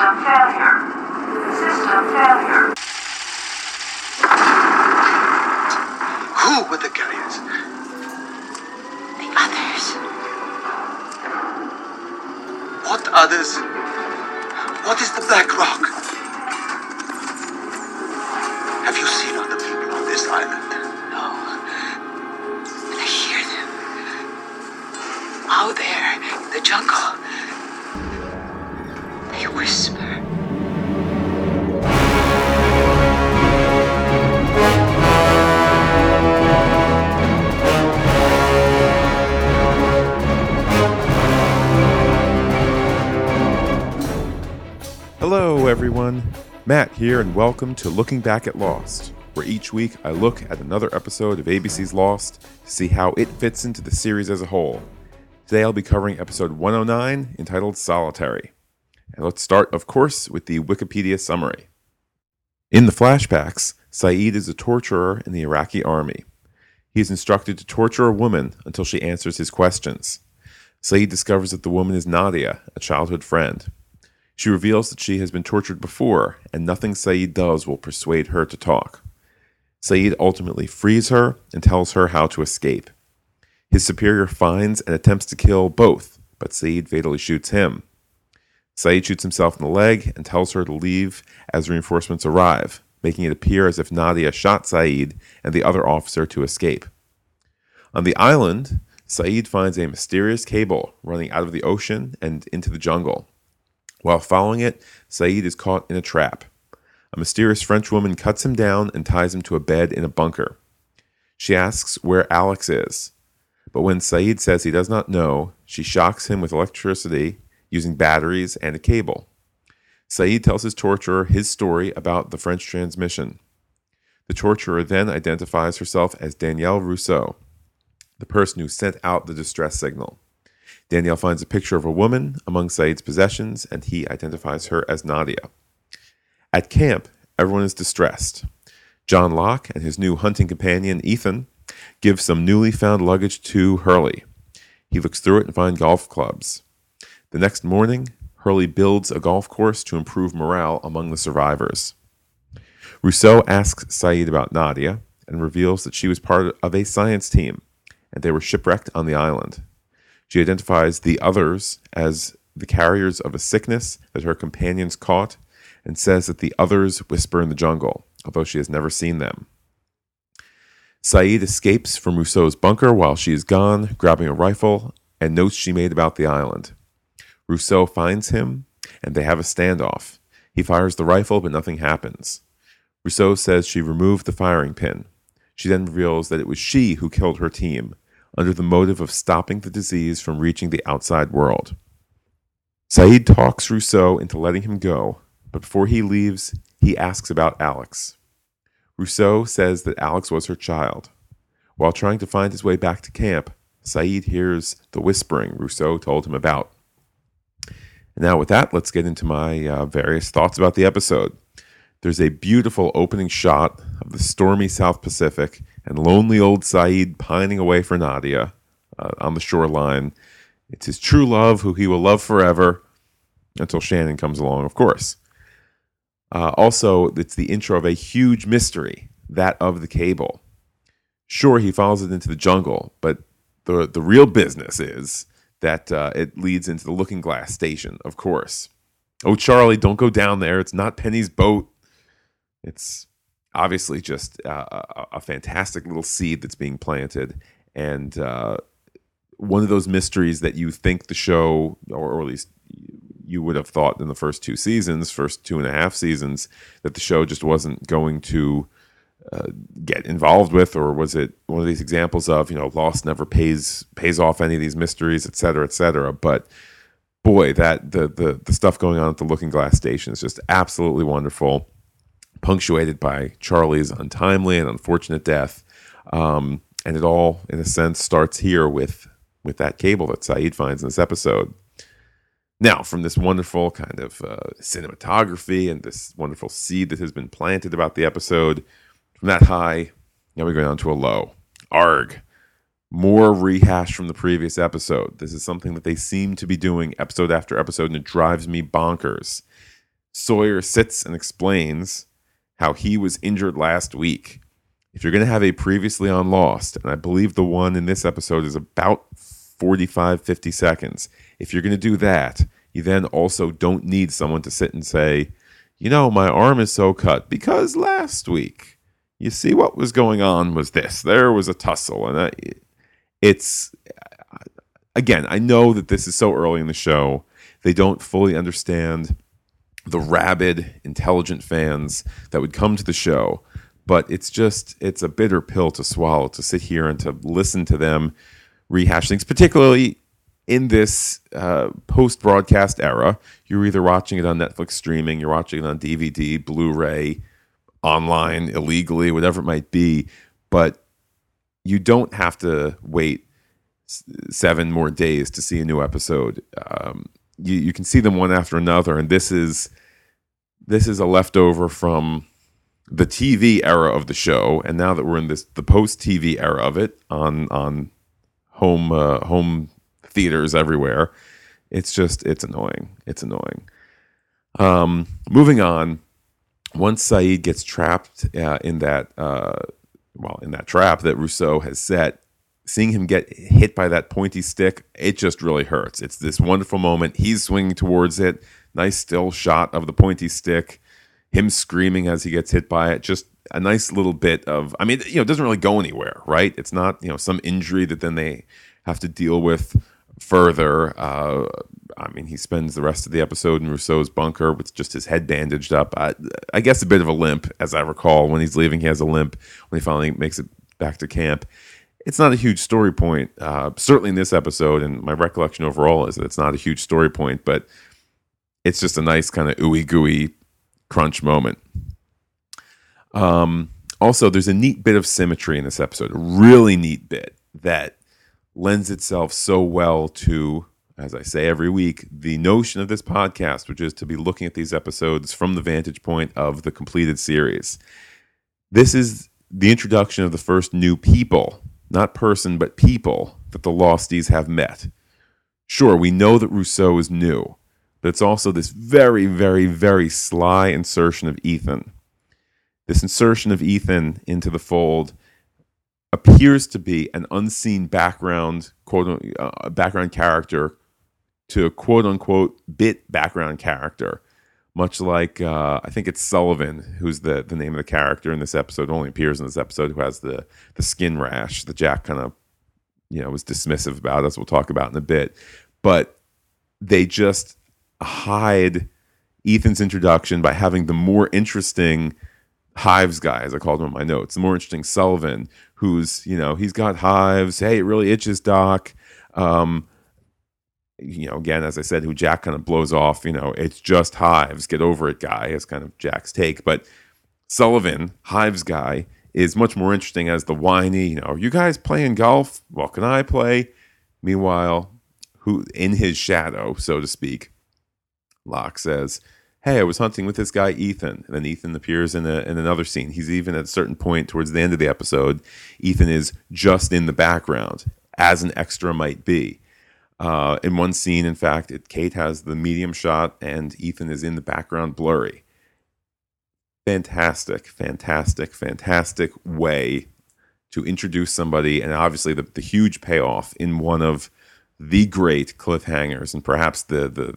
System failure. System failure. Who were the carriers? The others. What others? What is the Black Rock? Have you seen other people on this island? Matt here, and welcome to Looking Back at Lost, where each week I look at another episode of ABC's Lost to see how it fits into the series as a whole. Today I'll be covering episode 109 entitled Solitary. And let's start, of course, with the Wikipedia summary. In the flashbacks, Sayid is a torturer in the Iraqi army. He is instructed to torture a woman until she answers his questions. Sayid discovers that the woman is Nadia, a childhood friend. She reveals that she has been tortured before, and nothing Sayid does will persuade her to talk. Sayid ultimately frees her and tells her how to escape. His superior finds and attempts to kill both, but Sayid fatally shoots him. Sayid shoots himself in the leg and tells her to leave as reinforcements arrive, making it appear as if Nadia shot Sayid and the other officer to escape. On the island, Sayid finds a mysterious cable running out of the ocean and into the jungle. While following it, Sayid is caught in a trap. A mysterious French woman cuts him down and ties him to a bed in a bunker. She asks where Alex is, but when Sayid says he does not know, she shocks him with electricity using batteries and a cable. Sayid tells his torturer his story about the French transmission. The torturer then identifies herself as Danielle Rousseau, the person who sent out the distress signal. Danielle finds a picture of a woman among Sayid's possessions, and he identifies her as Nadia. At camp, everyone is distressed. John Locke and his new hunting companion, Ethan, give some newly found luggage to Hurley. He looks through it and finds golf clubs. The next morning, Hurley builds a golf course to improve morale among the survivors. Rousseau asks Sayid about Nadia and reveals that she was part of a science team and they were shipwrecked on the island. She identifies the others as the carriers of a sickness that her companions caught and says that the others whisper in the jungle, although she has never seen them. Sayid escapes from Rousseau's bunker while she is gone, grabbing a rifle and notes she made about the island. Rousseau finds him and they have a standoff. He fires the rifle, but nothing happens. Rousseau says she removed the firing pin. She then reveals that it was she who killed her team, under the motive of stopping the disease from reaching the outside world. Sayid talks Rousseau into letting him go, but before he leaves, he asks about Alex. Rousseau says that Alex was her child. While trying to find his way back to camp, Sayid hears the whispering Rousseau told him about. And now, with that, let's get into my uh, various thoughts about the episode. There's a beautiful opening shot of the stormy South Pacific and lonely old Sayid pining away for Nadia uh, on the shoreline. It's his true love, who he will love forever until Shannon comes along, of course. Uh, also, it's the intro of a huge mystery, that of the cable. Sure, he follows it into the jungle, but the the real business is that uh, it leads into the Looking Glass station, of course. Oh, Charlie, don't go down there. It's not Penny's boat. It's obviously just uh, a, a, fantastic little seed that's being planted, and uh, one of those mysteries that you think the show, or, or at least you would have thought in the first two seasons, first two and a half seasons, that the show just wasn't going to uh, get involved with, or was it one of these examples of you know Lost never pays pays off any of these mysteries, et cetera, et cetera. But boy, that the the the stuff going on at the Looking Glass station is just absolutely wonderful, punctuated by Charlie's untimely and unfortunate death, um, and it all, in a sense, starts here with with that cable that Sayid finds in this episode. Now, from this wonderful kind of uh, cinematography and this wonderful seed that has been planted about the episode, from that high, now we go down to a low. Arg. More rehash from the previous episode. This is something that they seem to be doing episode after episode, and it drives me bonkers. Sawyer sits and explains how he was injured last week. If you're going to have a previously on Lost, and I believe the one in this episode is about 45, 50 seconds, if you're going to do that, you then also don't need someone to sit and say, you know, my arm is so cut because last week, you see, what was going on was this there was a tussle, and I, it's again, I know that this is so early in the show, they don't fully understand the rabid, intelligent fans that would come to the show. But it's just, it's a bitter pill to swallow to sit here and to listen to them rehash things, particularly in this uh, post broadcast era. You're either watching it on Netflix streaming, you're watching it on DVD, Blu ray, online, illegally, whatever it might be. But you don't have to wait seven more days to see a new episode. Um, you, you can see them one after another, and this is this is a leftover from the TV era of the show, and now that we're in this the post TV era of it on on home uh, home theaters everywhere, it's just it's annoying. It's annoying. Um, moving on, once Sayid gets trapped uh, in that uh, well in that trap that Rousseau has set, seeing him get hit by that pointy stick, it just really hurts. It's this wonderful moment. He's swinging towards it. Nice still shot of the pointy stick. Him screaming as he gets hit by it. Just a nice little bit of. I mean, you know, it doesn't really go anywhere, right? It's not you know some injury that then they have to deal with further. Uh, I mean, he spends the rest of the episode in Rousseau's bunker with just his head bandaged up. I, I guess a bit of a limp, as I recall. When he's leaving, he has a limp. When he finally makes it back to camp, it's not a huge story point. Uh, certainly in this episode, and my recollection overall is that it's not a huge story point, but it's just a nice kind of ooey gooey crunch moment. Um, also, there's a neat bit of symmetry in this episode, a really neat bit that lends itself so well to, as I say every week, the notion of this podcast, which is to be looking at these episodes from the vantage point of the completed series. This is the introduction of the first new people, not person, but people that the Losties have met. Sure, we know that Rousseau is new, but it's also this very, very, very sly insertion of Ethan. This insertion of Ethan into the fold appears to be an unseen background quote uh, background character to a quote unquote bit background character much like uh, I think it's Sullivan who's the the name of the character in this episode only appears in this episode who has the the skin rash that Jack kind of you know was dismissive about as we'll talk about in a bit but they just hide Ethan's introduction by having the more interesting hives guy, as I called him in my notes, the more interesting Sullivan, who's, you know, he's got hives. Hey, it really itches, Doc. Um, you know, again, as I said, who Jack kind of blows off, you know, it's just hives, get over it, guy, is kind of Jack's take. But Sullivan, hives guy, is much more interesting as the whiny, you know, are you guys playing golf? Well, can I play? Meanwhile, who in his shadow, so to speak, Locke says, Hey, I was hunting with this guy Ethan. And then Ethan appears in, a, in another scene. He's even at a certain point towards the end of the episode, Ethan is just in the background, as an extra might be. Uh, in one scene, in fact, it, Kate has the medium shot and Ethan is in the background blurry. Fantastic, fantastic, fantastic way to introduce somebody, and obviously the, the huge payoff in one of the great cliffhangers, and perhaps the the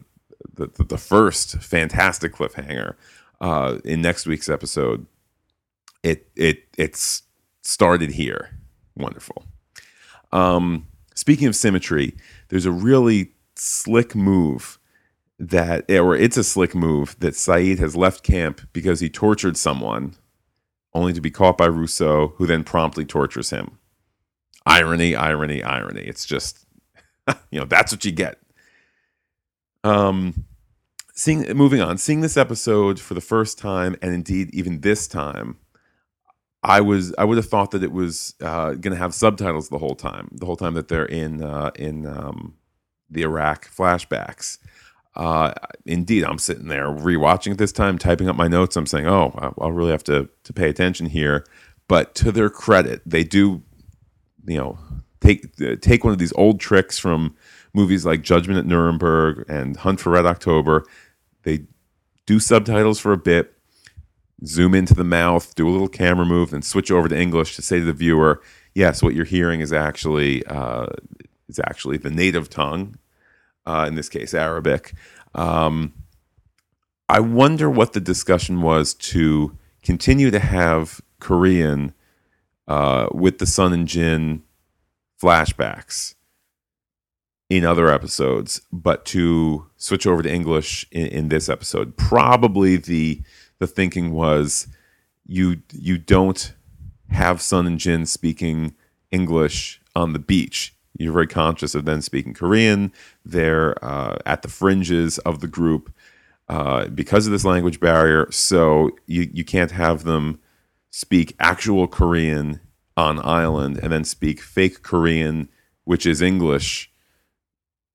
the, the first fantastic cliffhanger uh, in next week's episode. It it it's started here. Wonderful. Um, speaking of symmetry, there's a really slick move that, or it's a slick move that Sayid has left camp because he tortured someone, only to be caught by Rousseau, who then promptly tortures him. Irony, irony, irony. It's just, you know, that's what you get. Um, seeing, moving on, seeing this episode for the first time, and indeed even this time, I was I would have thought that it was uh, going to have subtitles the whole time, the whole time that they're in uh, in um, the Iraq flashbacks. Uh, indeed, I'm sitting there rewatching this time, typing up my notes. I'm saying, "Oh, I'll really have to to pay attention here." But to their credit, they do, you know, take take one of these old tricks from movies like Judgment at Nuremberg and Hunt for Red October. They do subtitles for a bit, zoom into the mouth, do a little camera move, then switch over to English to say to the viewer, yes, what you're hearing is actually uh, is actually the native tongue, uh, in this case Arabic. Um, I wonder what the discussion was to continue to have Korean uh, with the Sun and Jin flashbacks in other episodes, but to switch over to English in, in this episode. Probably the the thinking was you you don't have Sun and Jin speaking English on the beach. You're very conscious of them speaking Korean. They're uh, at the fringes of the group uh, because of this language barrier. So you, you can't have them speak actual Korean on island and then speak fake Korean, which is English,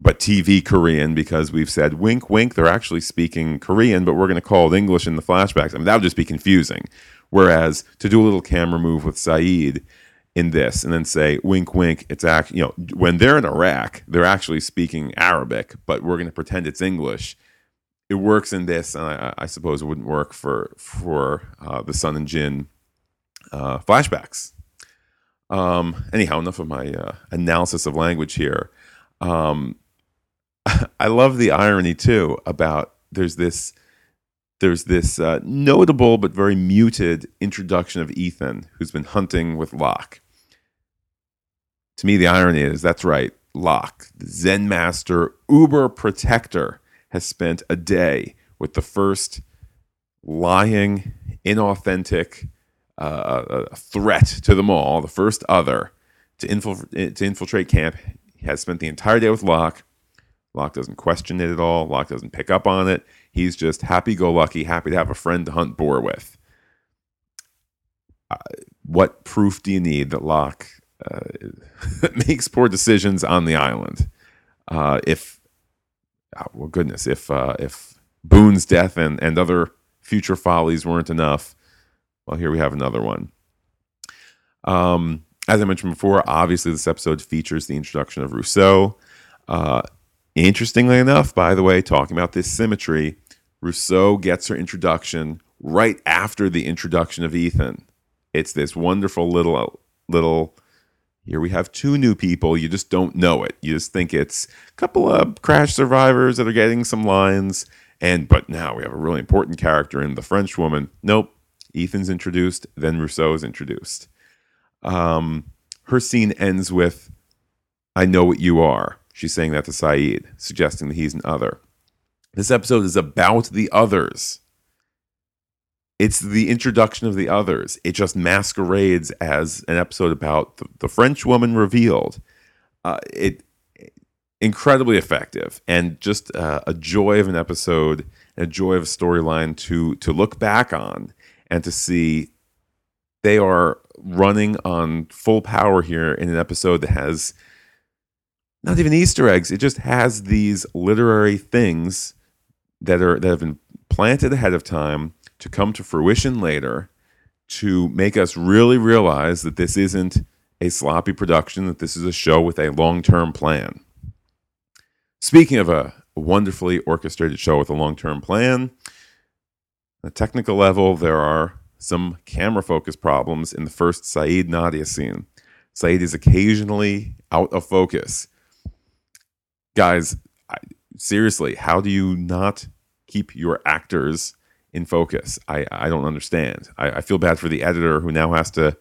but TV Korean because we've said wink, wink. They're actually speaking Korean, but we're going to call it English in the flashbacks. I mean, that would just be confusing. Whereas to do a little camera move with Sayid in this and then say wink wink it's act you know when they're in iraq they're actually speaking arabic but we're going to pretend it's english it works in this and i, I suppose it wouldn't work for for uh, the sun and jin uh, flashbacks um, anyhow enough of my uh, analysis of language here um, i love the irony too about there's this there's this uh, notable but very muted introduction of Ethan, who's been hunting with Locke. To me, the irony is that's right. Locke, the Zen master, uber protector, has spent a day with the first lying, inauthentic uh, uh threat to them all, the first other to, infil- to infiltrate camp. He has spent the entire day with Locke. Locke doesn't question it at all. Locke doesn't pick up on it. He's just happy go lucky, happy to have a friend to hunt boar with. Uh, what proof do you need that Locke uh, makes poor decisions on the island? Uh, if, oh, well, goodness, if uh, if Boone's death and, and other future follies weren't enough, well, here we have another one. Um, as I mentioned before, obviously this episode features the introduction of Rousseau. Uh, Interestingly enough, by the way, talking about this symmetry, Rousseau gets her introduction right after the introduction of Ethan. It's this wonderful little little here we have two new people. You just don't know it. You just think it's a couple of crash survivors that are getting some lines. And but now we have a really important character in the French woman. Nope. Ethan's introduced, then Rousseau is introduced. Um, her scene ends with I know what you are. She's saying that to Sayid, suggesting that he's an other. This episode is about the others. It's the introduction of the others. It just masquerades as an episode about the, the French woman revealed. Uh, it incredibly effective and just uh, a joy of an episode, a joy of a storyline to to look back on and to see they are running on full power here in an episode that has not even Easter eggs. It just has these literary things that are that have been planted ahead of time to come to fruition later to make us really realize that this isn't a sloppy production, that this is a show with a long term plan. Speaking of a wonderfully orchestrated show with a long term plan, on a technical level, there are some camera focus problems in the first Sayid Nadia scene. Sayid is occasionally out of focus guys, I, seriously, how do you not keep your actors in focus? I, I don't understand. I, I feel bad for the editor who now has to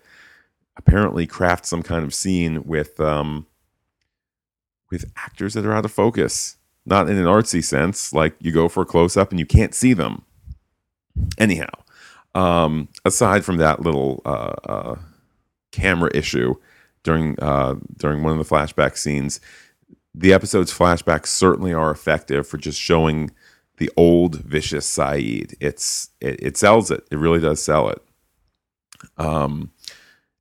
apparently craft some kind of scene with um, with actors that are out of focus. Not in an artsy sense, like you go for a close up and you can't see them. Anyhow, um, aside from that little uh, uh, camera issue during uh, during one of the flashback scenes, the episode's flashbacks certainly are effective for just showing the old vicious Sayid. It's it, it sells it. It really does sell it. Um,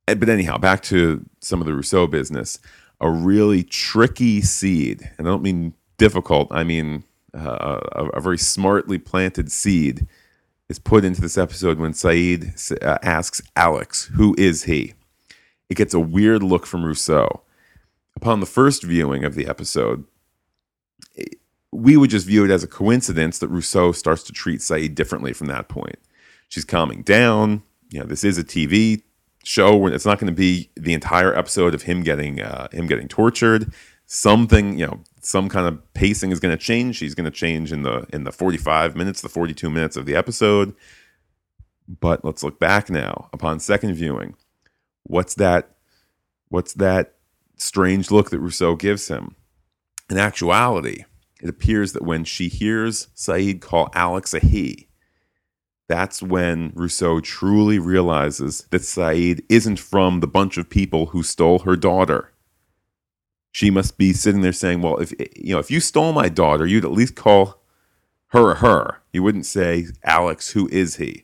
but anyhow, back to some of the Rousseau business. A really tricky seed, and I don't mean difficult. I mean uh, a, a, very smartly planted seed is put into this episode when Sayid uh, asks Alex, "Who is he?" It gets a weird look from Rousseau upon the first viewing of the episode, we would just view it as a coincidence that Rousseau starts to treat Sayid differently from that point. She's calming down. You know, this is a TV show it's not going to be the entire episode of him getting uh, him getting tortured. Something, you know, some kind of pacing is going to change. She's going to change in the in the 45 minutes, the 42 minutes of the episode. But let's look back now upon second viewing. What's that what's that strange look that Rousseau gives him? In actuality, it appears that when she hears Sayid call Alex a he, that's when Rousseau truly realizes that Sayid isn't from the bunch of people who stole her daughter. She must be sitting there saying, "Well, if you know, if you stole my daughter, you'd at least call her a her. You wouldn't say Alex, who is he?"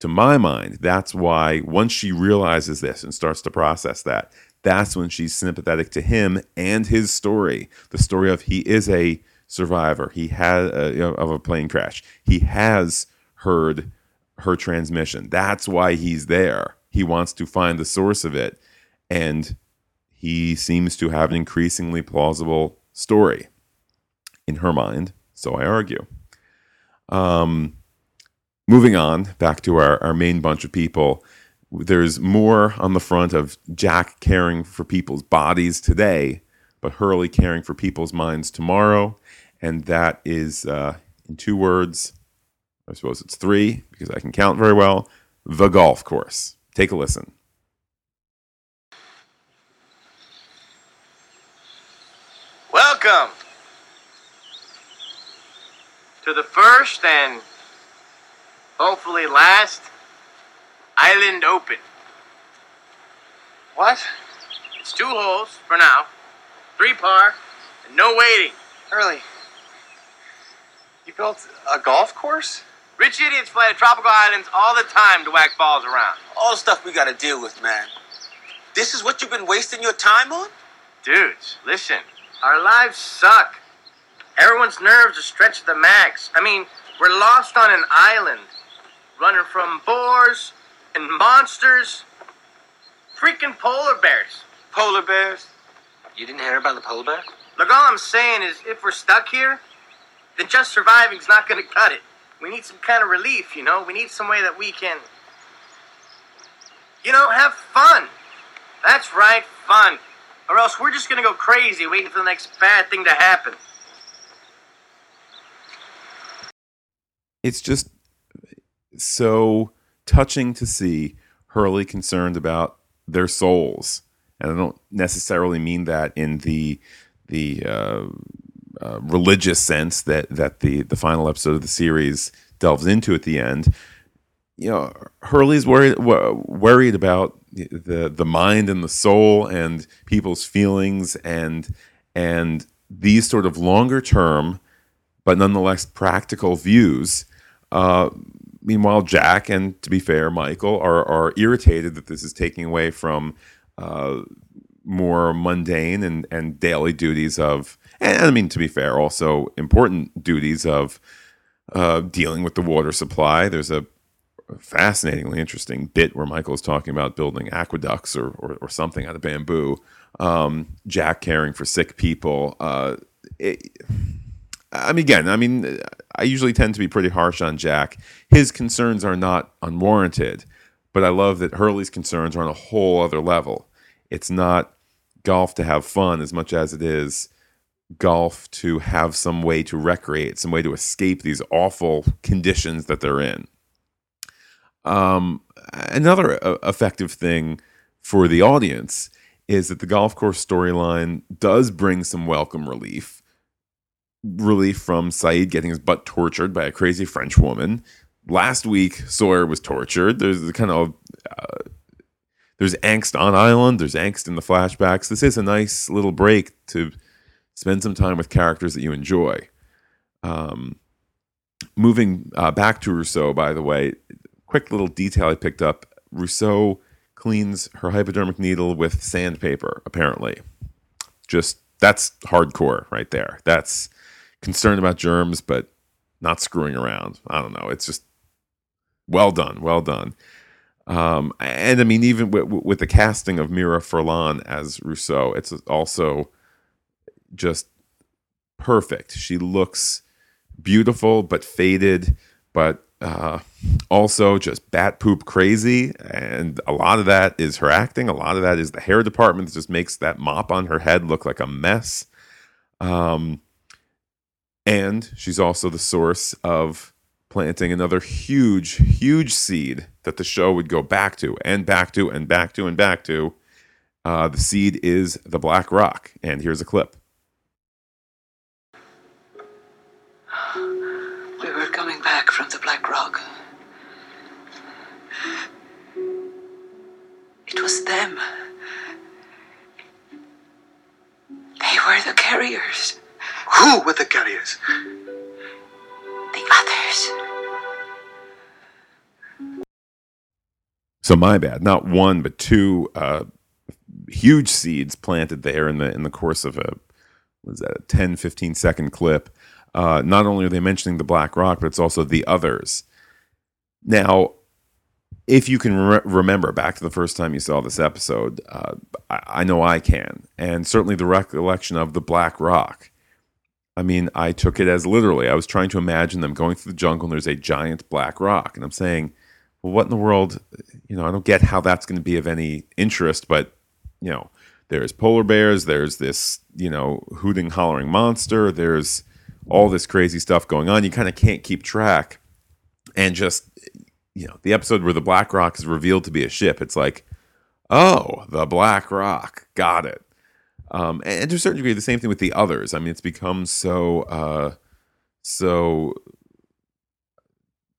To my mind, that's why once she realizes this and starts to process that, that's when she's sympathetic to him and his story. The story of he is a survivor. He had uh, of a plane crash. He has heard her transmission. That's why he's there. He wants to find the source of it, and he seems to have an increasingly plausible story in her mind. So I argue. Um, moving on back to our, our main bunch of people there's more on the front of Jack caring for people's bodies today, but Hurley caring for people's minds tomorrow. And that is, uh, in two words, I suppose it's three because I can count very well the golf course. Take a listen. Welcome to the first and hopefully last Island Open. What? It's two holes for now, three par, and no waiting. Hurley. You built a golf course? Rich idiots fly to tropical islands all the time to whack balls around. all the stuff we gotta deal with, man. This is what you've been wasting your time on? Dudes, listen, our lives suck. Everyone's nerves are stretched to the max. I mean, we're lost on an island, running from boars and monsters, freaking polar bears. Polar bears? You didn't hear about the polar bear? Look, all I'm saying is if we're stuck here, then just surviving's not gonna cut it. We need some kind of relief, you know? We need some way that we can, you know, have fun. That's right, fun. Or else we're just gonna go crazy waiting for the next bad thing to happen. it's just so touching to see Hurley concerned about their souls, and I don't necessarily mean that in the the uh, uh, religious sense that that the the final episode of the series delves into at the end. You know, Hurley's worried wo- worried about the the mind and the soul and people's feelings and and these sort of longer term but nonetheless practical views. Uh, meanwhile, Jack and to be fair, Michael are are irritated that this is taking away from uh, more mundane and and daily duties of, and I mean to be fair, also important duties of uh, dealing with the water supply. There's a fascinatingly interesting bit where Michael is talking about building aqueducts or or, or something out of bamboo. Um, Jack caring for sick people. Uh, it, I mean, again, I mean, I usually tend to be pretty harsh on Jack. His concerns are not unwarranted, but I love that Hurley's concerns are on a whole other level. It's not golf to have fun as much as it is golf to have some way to recreate, some way to escape these awful conditions that they're in. Um, another uh, effective thing for the audience is that the golf course storyline does bring some welcome relief relief from Sayid getting his butt tortured by a crazy French woman. Last week, Sawyer was tortured. There's the kind of uh, there's angst on island. There's angst in the flashbacks. This is a nice little break to spend some time with characters that you enjoy. Um, moving uh, back to Rousseau, by the way, quick little detail I picked up: Rousseau cleans her hypodermic needle with sandpaper. Apparently, just that's hardcore right there. That's concerned about germs, but not screwing around. I don't know. It's just well done, well done. Um, and I mean, even with, with the casting of Mira Furlan as Rousseau, it's also just perfect. She looks beautiful but faded, but uh, also just bat poop crazy. And a lot of that is her acting. A lot of that is the hair department that just makes that mop on her head look like a mess. Um, and she's also the source of planting another huge, huge seed that the show would go back to and back to and back to and back to. Uh, the seed is the Black Rock. And here's a clip. We were coming back from the Black Rock. It was them. They were the carriers. Who were the carriers? The others. So my bad. Not one, but two uh, huge seeds planted there in the in the course of a was that a 10, 15 second clip. Uh, not only are they mentioning the Black Rock, but it's also the others. Now, if you can re- remember back to the first time you saw this episode, uh, I, I know I can, and certainly the recollection of the Black Rock. I mean, I took it as literally. I was trying to imagine them going through the jungle and there's a giant black rock. And I'm saying, well, what in the world? You know, I don't get how that's going to be of any interest, but, you know, there's polar bears, there's this, you know, hooting, hollering monster, there's all this crazy stuff going on. You kind of can't keep track. And just, you know, the episode where the Black Rock is revealed to be a ship, it's like, oh, the Black Rock. Got it. Um, and to a certain degree, the same thing with the others. I mean, it's become so uh, so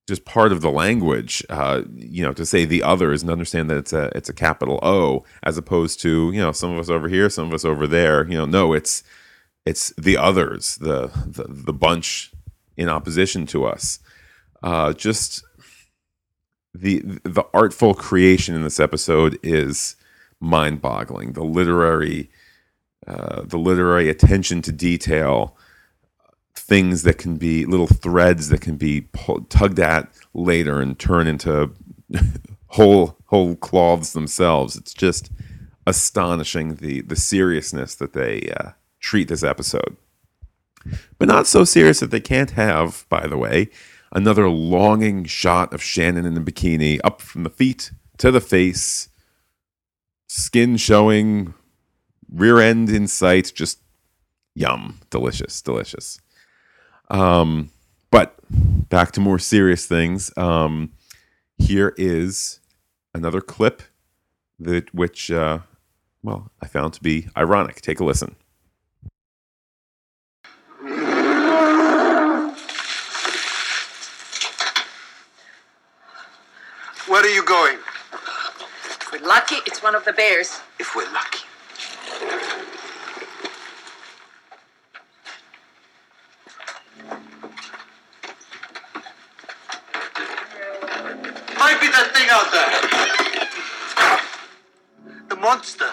just part of the language. Uh, you know, to say the others and understand that it's a it's a capital O as opposed to you know some of us over here, some of us over there. You know, no, it's it's the others, the the, the bunch in opposition to us. Uh, just the the artful creation in this episode is mind-boggling. The literary uh, the literary attention to detail, things that can be little threads that can be pulled, tugged at later and turn into whole whole cloths themselves. It's just astonishing the the seriousness that they uh, treat this episode, but not so serious that they can't have. By the way, another longing shot of Shannon in the bikini, up from the feet to the face, skin showing, rear end in sight, just yum, delicious, delicious. Um, but back to more serious things. Um, here is another clip that which uh, well I found to be ironic. Take a listen. Where are you going? If we're lucky, it's one of the bears. If we're lucky. Thing out there. The monster.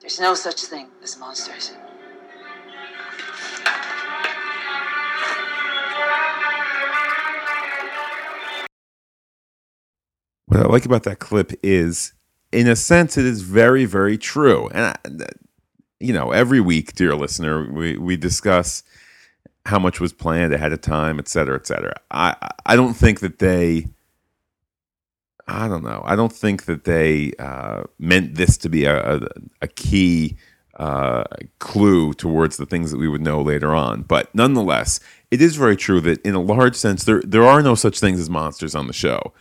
There's no such thing as monsters. What I like about that clip is, in a sense, it is very, very true. And, I, you know, every week, dear listener, we, we discuss how much was planned ahead of time, et cetera, et cetera. I, I don't think that they, I don't know, I don't think that they uh, meant this to be a, a, a key uh, clue towards the things that we would know later on. But nonetheless, it is very true that in a large sense, there, there are no such things as monsters on the show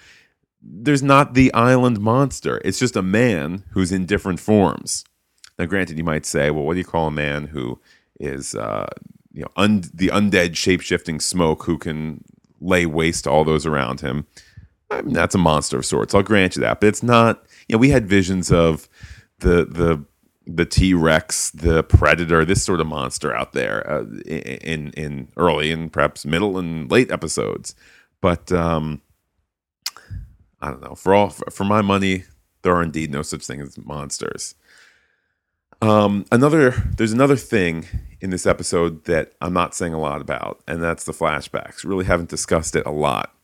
there's not the island monster. It's just a man who's in different forms. Now, granted, you might say, well, what do you call a man who is, uh, you know, the undead shape shifting smoke who can lay waste to all those around him? I mean, that's a monster of sorts. I'll grant you that, but it's not. You know, we had visions of the the the T Rex, the Predator, this sort of monster out there uh, in in early and perhaps middle and late episodes, but. um I don't know. For all for my money, there are indeed no such thing as monsters. Um, another there's another thing in this episode that I'm not saying a lot about, and that's the flashbacks. Really haven't discussed it a lot.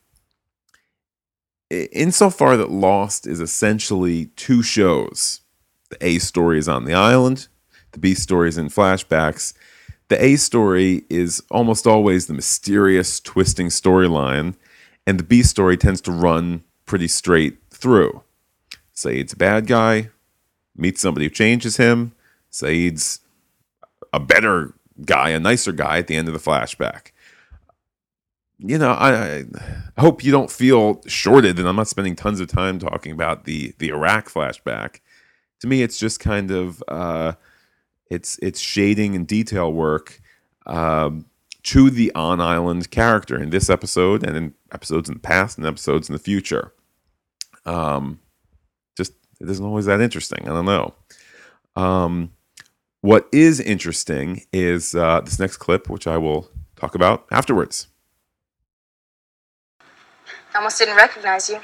Insofar that Lost is essentially two shows. The A story is on the island, the B story is in flashbacks. the A story is almost always the mysterious, twisting storyline, and the B story tends to run pretty straight through. Sayid's a bad guy, meets somebody who changes him. Sayid's a better guy, a nicer guy at the end of the flashback. You know, I, I hope you don't feel shorted, and I'm not spending tons of time talking about the the Iraq flashback. To me, it's just kind of uh, it's it's shading and detail work um, to the on island character in this episode and in episodes in the past and episodes in the future. Um, just it isn't always that interesting. I don't know. Um, what is interesting is uh, this next clip, which I will talk about afterwards. Almost didn't recognize you. You're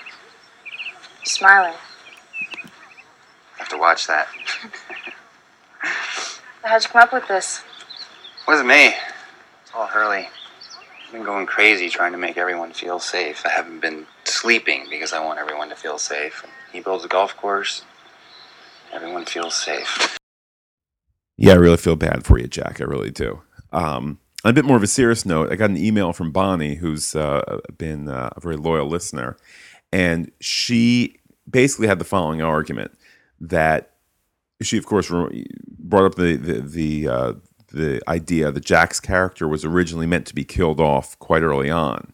smiling. I have to watch that. How'd you come up with this? It Wasn't me. It's all Hurley. I've been going crazy trying to make everyone feel safe. I haven't been sleeping because I want everyone to feel safe. He builds a golf course. Everyone feels safe. Yeah, I really feel bad for you, Jack. I really do. Um, on a bit more of a serious note, I got an email from Bonnie, who's uh, been uh, a very loyal listener, and she basically had the following argument that she, of course, brought up the the the, uh, the idea that Jack's character was originally meant to be killed off quite early on,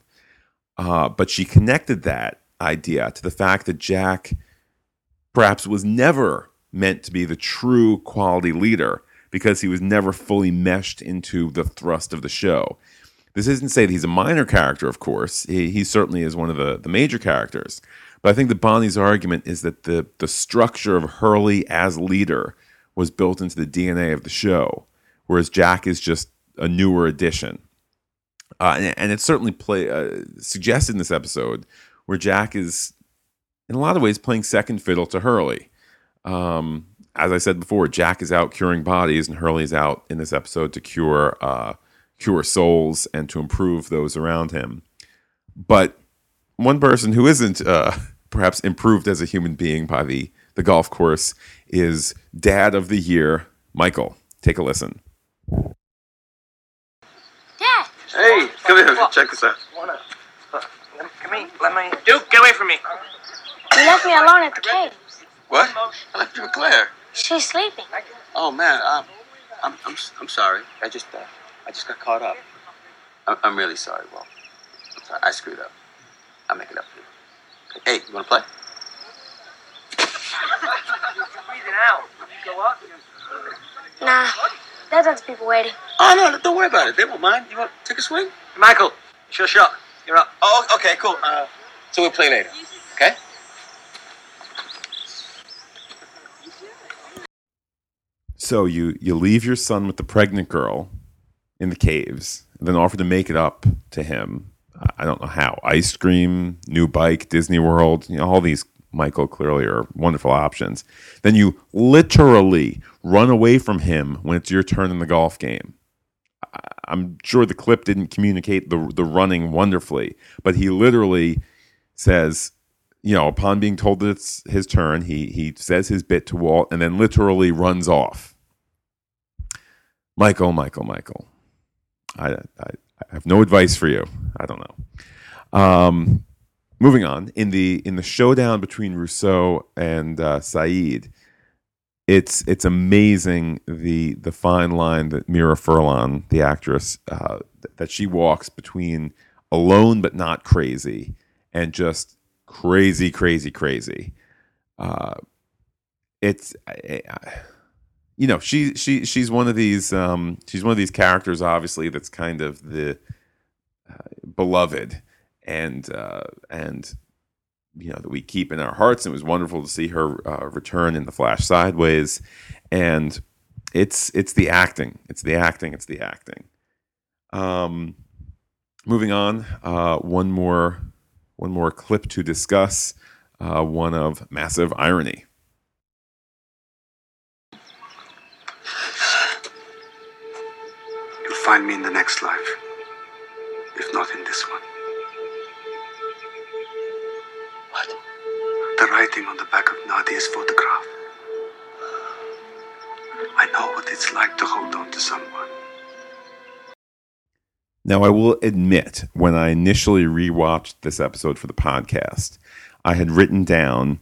uh, but she connected that idea to the fact that Jack perhaps was never meant to be the true quality leader because he was never fully meshed into the thrust of the show. This isn't to say that he's a minor character, of course. He, he certainly is one of the, the major characters. But I think that Bonnie's argument is that the, the structure of Hurley as leader was built into the DNA of the show, whereas Jack is just a newer addition. Uh, and, and it's certainly play, uh, suggested in this episode where Jack is, in a lot of ways, playing second fiddle to Hurley. Um, as I said before, Jack is out curing bodies, and Hurley's out in this episode to cure uh, cure souls and to improve those around him. But one person who isn't uh, perhaps improved as a human being by the the golf course is Dad of the Year, Michael. Take a listen. Dad! Hey, come here. Check this out. Come here, let me. Duke, get away from me. You left me alone at the cave. What? I left you with Claire. She's sleeping. Oh man, um, I'm I'm I'm sorry. I just uh, I just got caught up. I'm, I'm really sorry. Well, I'm sorry. I screwed up. I'll make it up to you. Hey, you wanna play? Breathing out. Go up. Nah, Dad has people waiting. Oh no, don't worry about it. They won't mind. You want to take a swing? Michael, it's your shot. You're up. Oh, okay, cool. Uh, so we'll play later. Okay? So you you leave your son with the pregnant girl in the caves, then offer to make it up to him. I don't know how. Ice cream, new bike, Disney World, you know, all these Michael clearly are wonderful options. Then you literally run away from him when it's your turn in the golf game. I'm sure the clip didn't communicate the the running wonderfully, but he literally says, you know, upon being told that it's his turn, he he says his bit to Walt and then literally runs off. Michael, Michael, Michael. I, I, I have no advice for you. I don't know. Um, moving on in the in the showdown between Rousseau and uh, Sayid, it's it's amazing the the fine line that Mira Furlan, the actress, uh, th- that she walks between alone but not crazy and just crazy, crazy, crazy. Uh, it's. I, I, you know she she she's one of these um, she's one of these characters obviously that's kind of the uh, beloved and uh, and you know that we keep in our hearts and it was wonderful to see her uh, return in the flash sideways. And it's it's the acting it's the acting it's the acting. Um moving on uh one more one more clip to discuss uh one of massive irony find me in the next life, if not in this one. What? The writing on the back of Nadia's photograph. I know what it's like to hold on to someone, Now, I will admit, when I initially rewatched this episode for the podcast, I had written down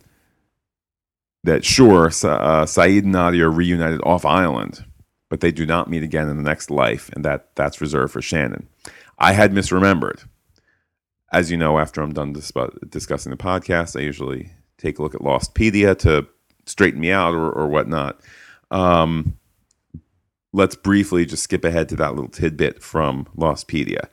that sure, Sa- uh, Sayid and Nadia are reunited off island, but they do not meet again in the next life, and that that's reserved for Shannon. I had misremembered. As you know, after I'm done dis- discussing the podcast, I usually take a look at Lostpedia to straighten me out or, or whatnot. Um, let's briefly just skip ahead to that little tidbit from Lostpedia.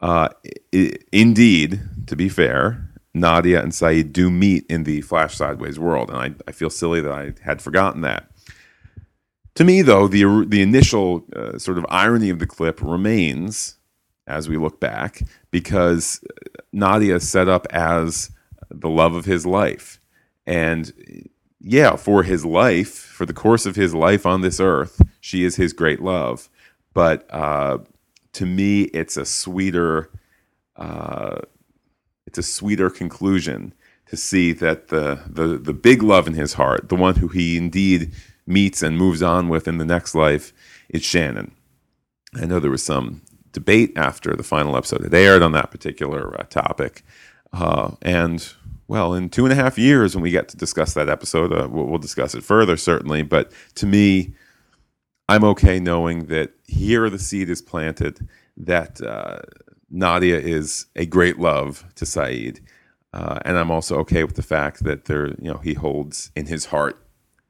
Uh, i- indeed, to be fair, Nadia and Sayid do meet in the Flash Sideways world, and I, I feel silly that I had forgotten that. To me, though, the the initial uh, sort of irony of the clip remains as we look back because Nadia is set up as the love of his life, and yeah, for his life, for the course of his life on this earth, she is his great love. But uh, to me, it's a sweeter, uh, it's a sweeter conclusion to see that the, the the big love in his heart, the one who he indeed meets and moves on with in the next life, is Shannon. I know there was some debate after the final episode had aired on that particular uh, topic, uh, and well, in two and a half years, when we get to discuss that episode, uh, we'll, we'll discuss it further, certainly. But to me, I'm okay knowing that here the seed is planted, that uh, Nadia is a great love to Sayid. Uh, and I'm also okay with the fact that there, you know, he holds in his heart,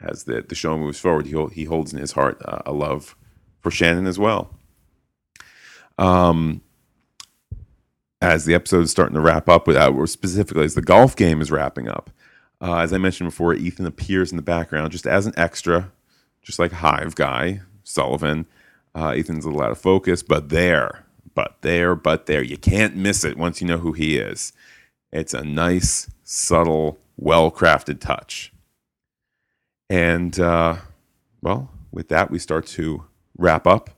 as the, the show moves forward, he, he holds in his heart uh, a love for Shannon as well. Um, as the episode is starting to wrap up, with, uh, specifically as the golf game is wrapping up, uh, as I mentioned before, Ethan appears in the background just as an extra, just like Hive guy Sullivan. Uh, Ethan's a little out of focus, but there, but there, but there. You can't miss it once you know who he is. It's a nice, subtle, well crafted touch. And, uh, well, with that, we start to wrap up.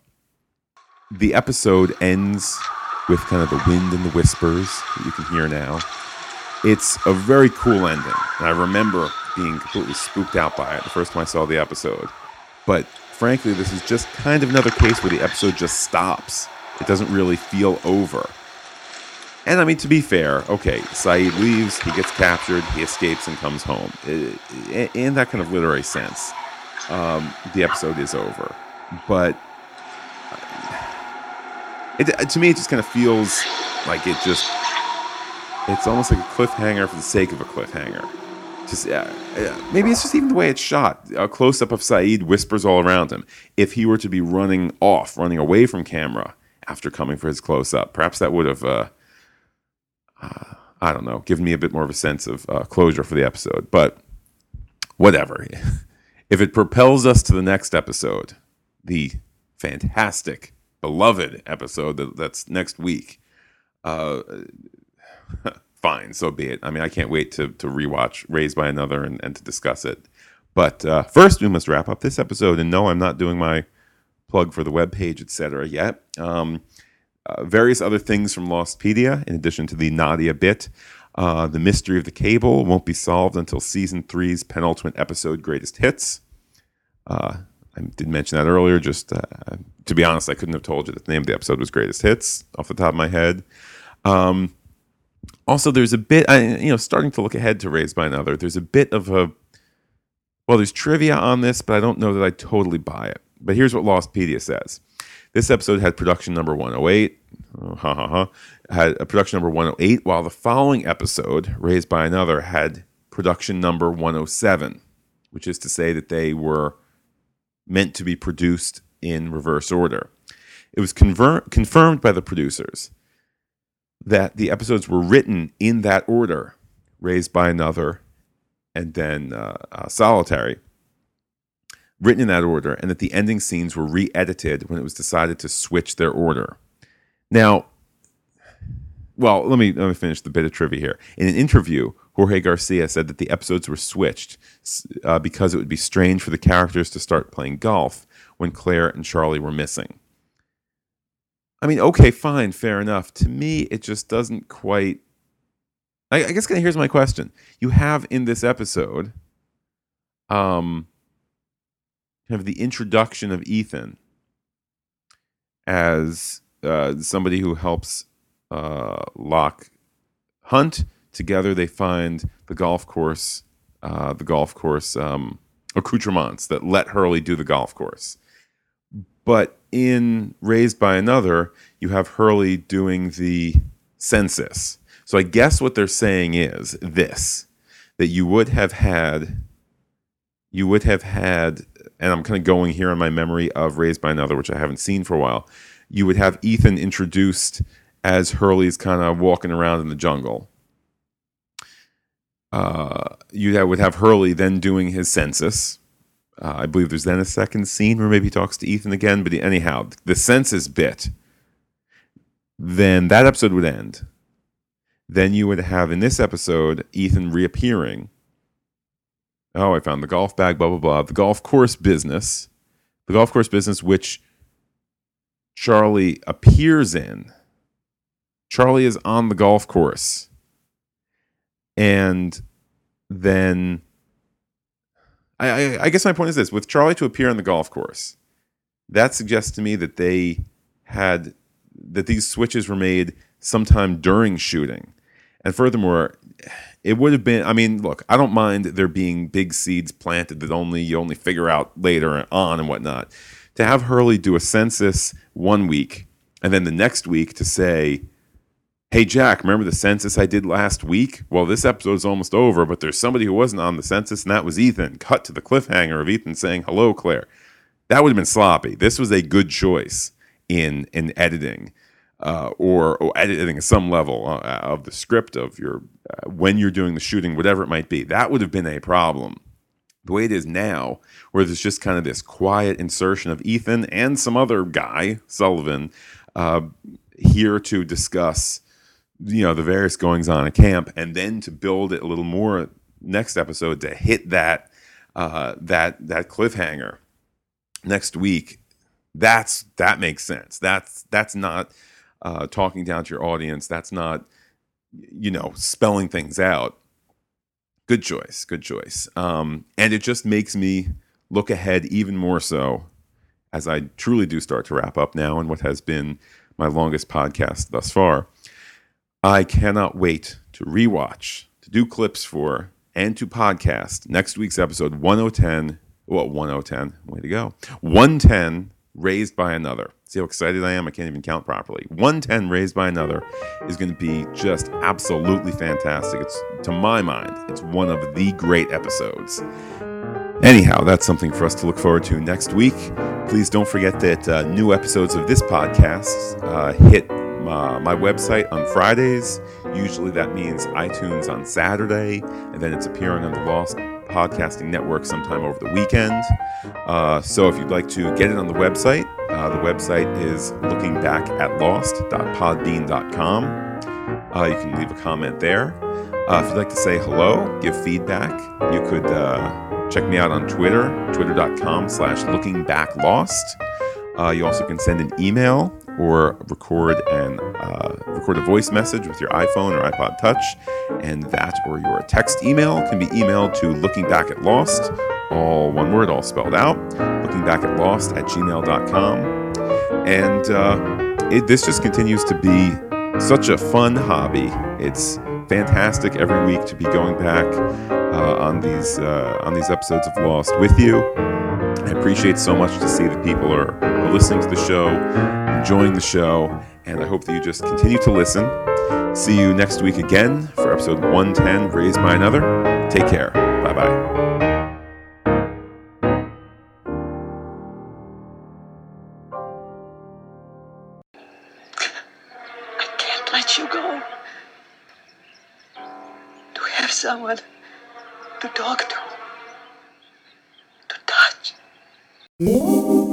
The episode ends with kind of the wind and the whispers that you can hear now. It's a very cool ending. And I remember being completely spooked out by it the first time I saw the episode. But frankly, this is just kind of another case where the episode just stops. It doesn't really feel over. And I mean, to be fair, okay, Sayid leaves, he gets captured, he escapes and comes home. In that kind of literary sense, um, the episode is over. But it, to me, it just kind of feels like it just, it's almost like a cliffhanger for the sake of a cliffhanger. Just uh, uh, maybe it's just even the way it's shot. A close up of Sayid whispers all around him. If he were to be running off, running away from camera after coming for his close up, perhaps that would have, uh, uh, I don't know, given me a bit more of a sense of uh, closure for the episode. But whatever. if it propels us to the next episode, the fantastic, beloved episode that, that's next week, uh, fine, so be it. I mean, I can't wait to to rewatch Raised by Another and, and to discuss it. But uh, first, we must wrap up this episode. And no, I'm not doing my plug for the web webpage, etc. yet. Um, uh, various other things from Lostpedia, in addition to the Nadia bit. Uh, the mystery of the cable won't be solved until season three's penultimate episode, Greatest Hits. Uh, I did mention that earlier. Just uh, to be honest, I couldn't have told you that the name of the episode was Greatest Hits off the top of my head. Um, also, there's a bit, I, you know, starting to look ahead to Raised by Another. There's a bit of a, well, there's trivia on this, but I don't know that I totally buy it. But here's what Lostpedia says. This episode had production number 108. Oh, ha ha ha. Had a production number 108, while the following episode, Raised by Another, had production number 107, which is to say that they were meant to be produced in reverse order. It was conver- confirmed by the producers that the episodes were written in that order Raised by Another and then uh, uh, Solitary written in that order, and that the ending scenes were re edited when it was decided to switch their order. Now, well, let me let me finish the bit of trivia here. In an interview, Jorge Garcia said that the episodes were switched uh, because it would be strange for the characters to start playing golf when Claire and Charlie were missing. I mean, okay, fine, fair enough. To me, it just doesn't quite. I, I guess kind of here's my question: You have in this episode, um, kind of the introduction of Ethan as uh, somebody who helps uh, Locke hunt. Together, they find the golf course, uh, the golf course um, accoutrements that let Hurley do the golf course. But in Raised by Another, you have Hurley doing the census. So I guess what they're saying is this that you would have had, you would have had, and I'm kind of going here on my memory of Raised by Another, which I haven't seen for a while. You would have Ethan introduced as Hurley's kind of walking around in the jungle. Uh, you would have Hurley then doing his census. Uh, I believe there's then a second scene where maybe he talks to Ethan again. But anyhow, the census bit, then that episode would end. Then you would have in this episode Ethan reappearing. Oh, I found the golf bag, blah, blah, blah. The golf course business. The golf course business, which Charlie appears in. Charlie is on the golf course. And then I, I, I, guess my point is this with Charlie to appear on the golf course, that suggests to me that they had that these switches were made sometime during shooting. And furthermore, it would have been I mean, look, I don't mind there being big seeds planted that only you only figure out later on and whatnot. To have Hurley do a census one week and then the next week to say, Hey, Jack, remember the census I did last week? Well, this episode is almost over, but there's somebody who wasn't on the census, and that was Ethan. Cut to the cliffhanger of Ethan saying, Hello, Claire. That would have been sloppy. This was a good choice in, in editing. Uh, or, or, editing at some level uh, of the script of your uh, when you're doing the shooting, whatever it might be, that would have been a problem. The way it is now, where there's just kind of this quiet insertion of Ethan and some other guy, Sullivan, uh, here to discuss you know the various goings on at camp, and then to build it a little more next episode to hit that uh, that that cliffhanger next week. That's that makes sense. That's that's not uh, talking down to your audience. That's not you know spelling things out. Good choice. Good choice. Um, and it just makes me look ahead even more so as I truly do start to wrap up now in what has been my longest podcast thus far. I cannot wait to rewatch, to do clips for, and to podcast next week's episode 1010. Well, 1010, way to go. 110 raised by another. See how excited I am? I can't even count properly. 110 raised by another is going to be just absolutely fantastic. It's to my mind, it's one of the great episodes. Anyhow, that's something for us to look forward to next week. Please don't forget that uh, new episodes of this podcast uh, hit my website on Fridays. Usually that means iTunes on Saturday, and then it's appearing on the Lost Podcasting Network sometime over the weekend. Uh, so if you'd like to get it on the website, uh, the website is looking back at lost.podbean.com. Uh, you can leave a comment there. Uh, if you'd like to say hello, give feedback, you could uh, check me out on Twitter, twitter.com slash looking back lost. Uh, you also can send an email or record and uh, record a voice message with your iPhone or iPod Touch, and that or your text email can be emailed to looking back at lost, all one word, all spelled out, back at lost at gmail.com. And uh, it, this just continues to be such a fun hobby. It's fantastic every week to be going back uh, on these uh, on these episodes of Lost with you. I appreciate so much to see that people are, are listening to the show, enjoying the show, and I hope that you just continue to listen. See you next week again for episode 110 Raised by Another. Take care. To talk to, to touch. Hmm?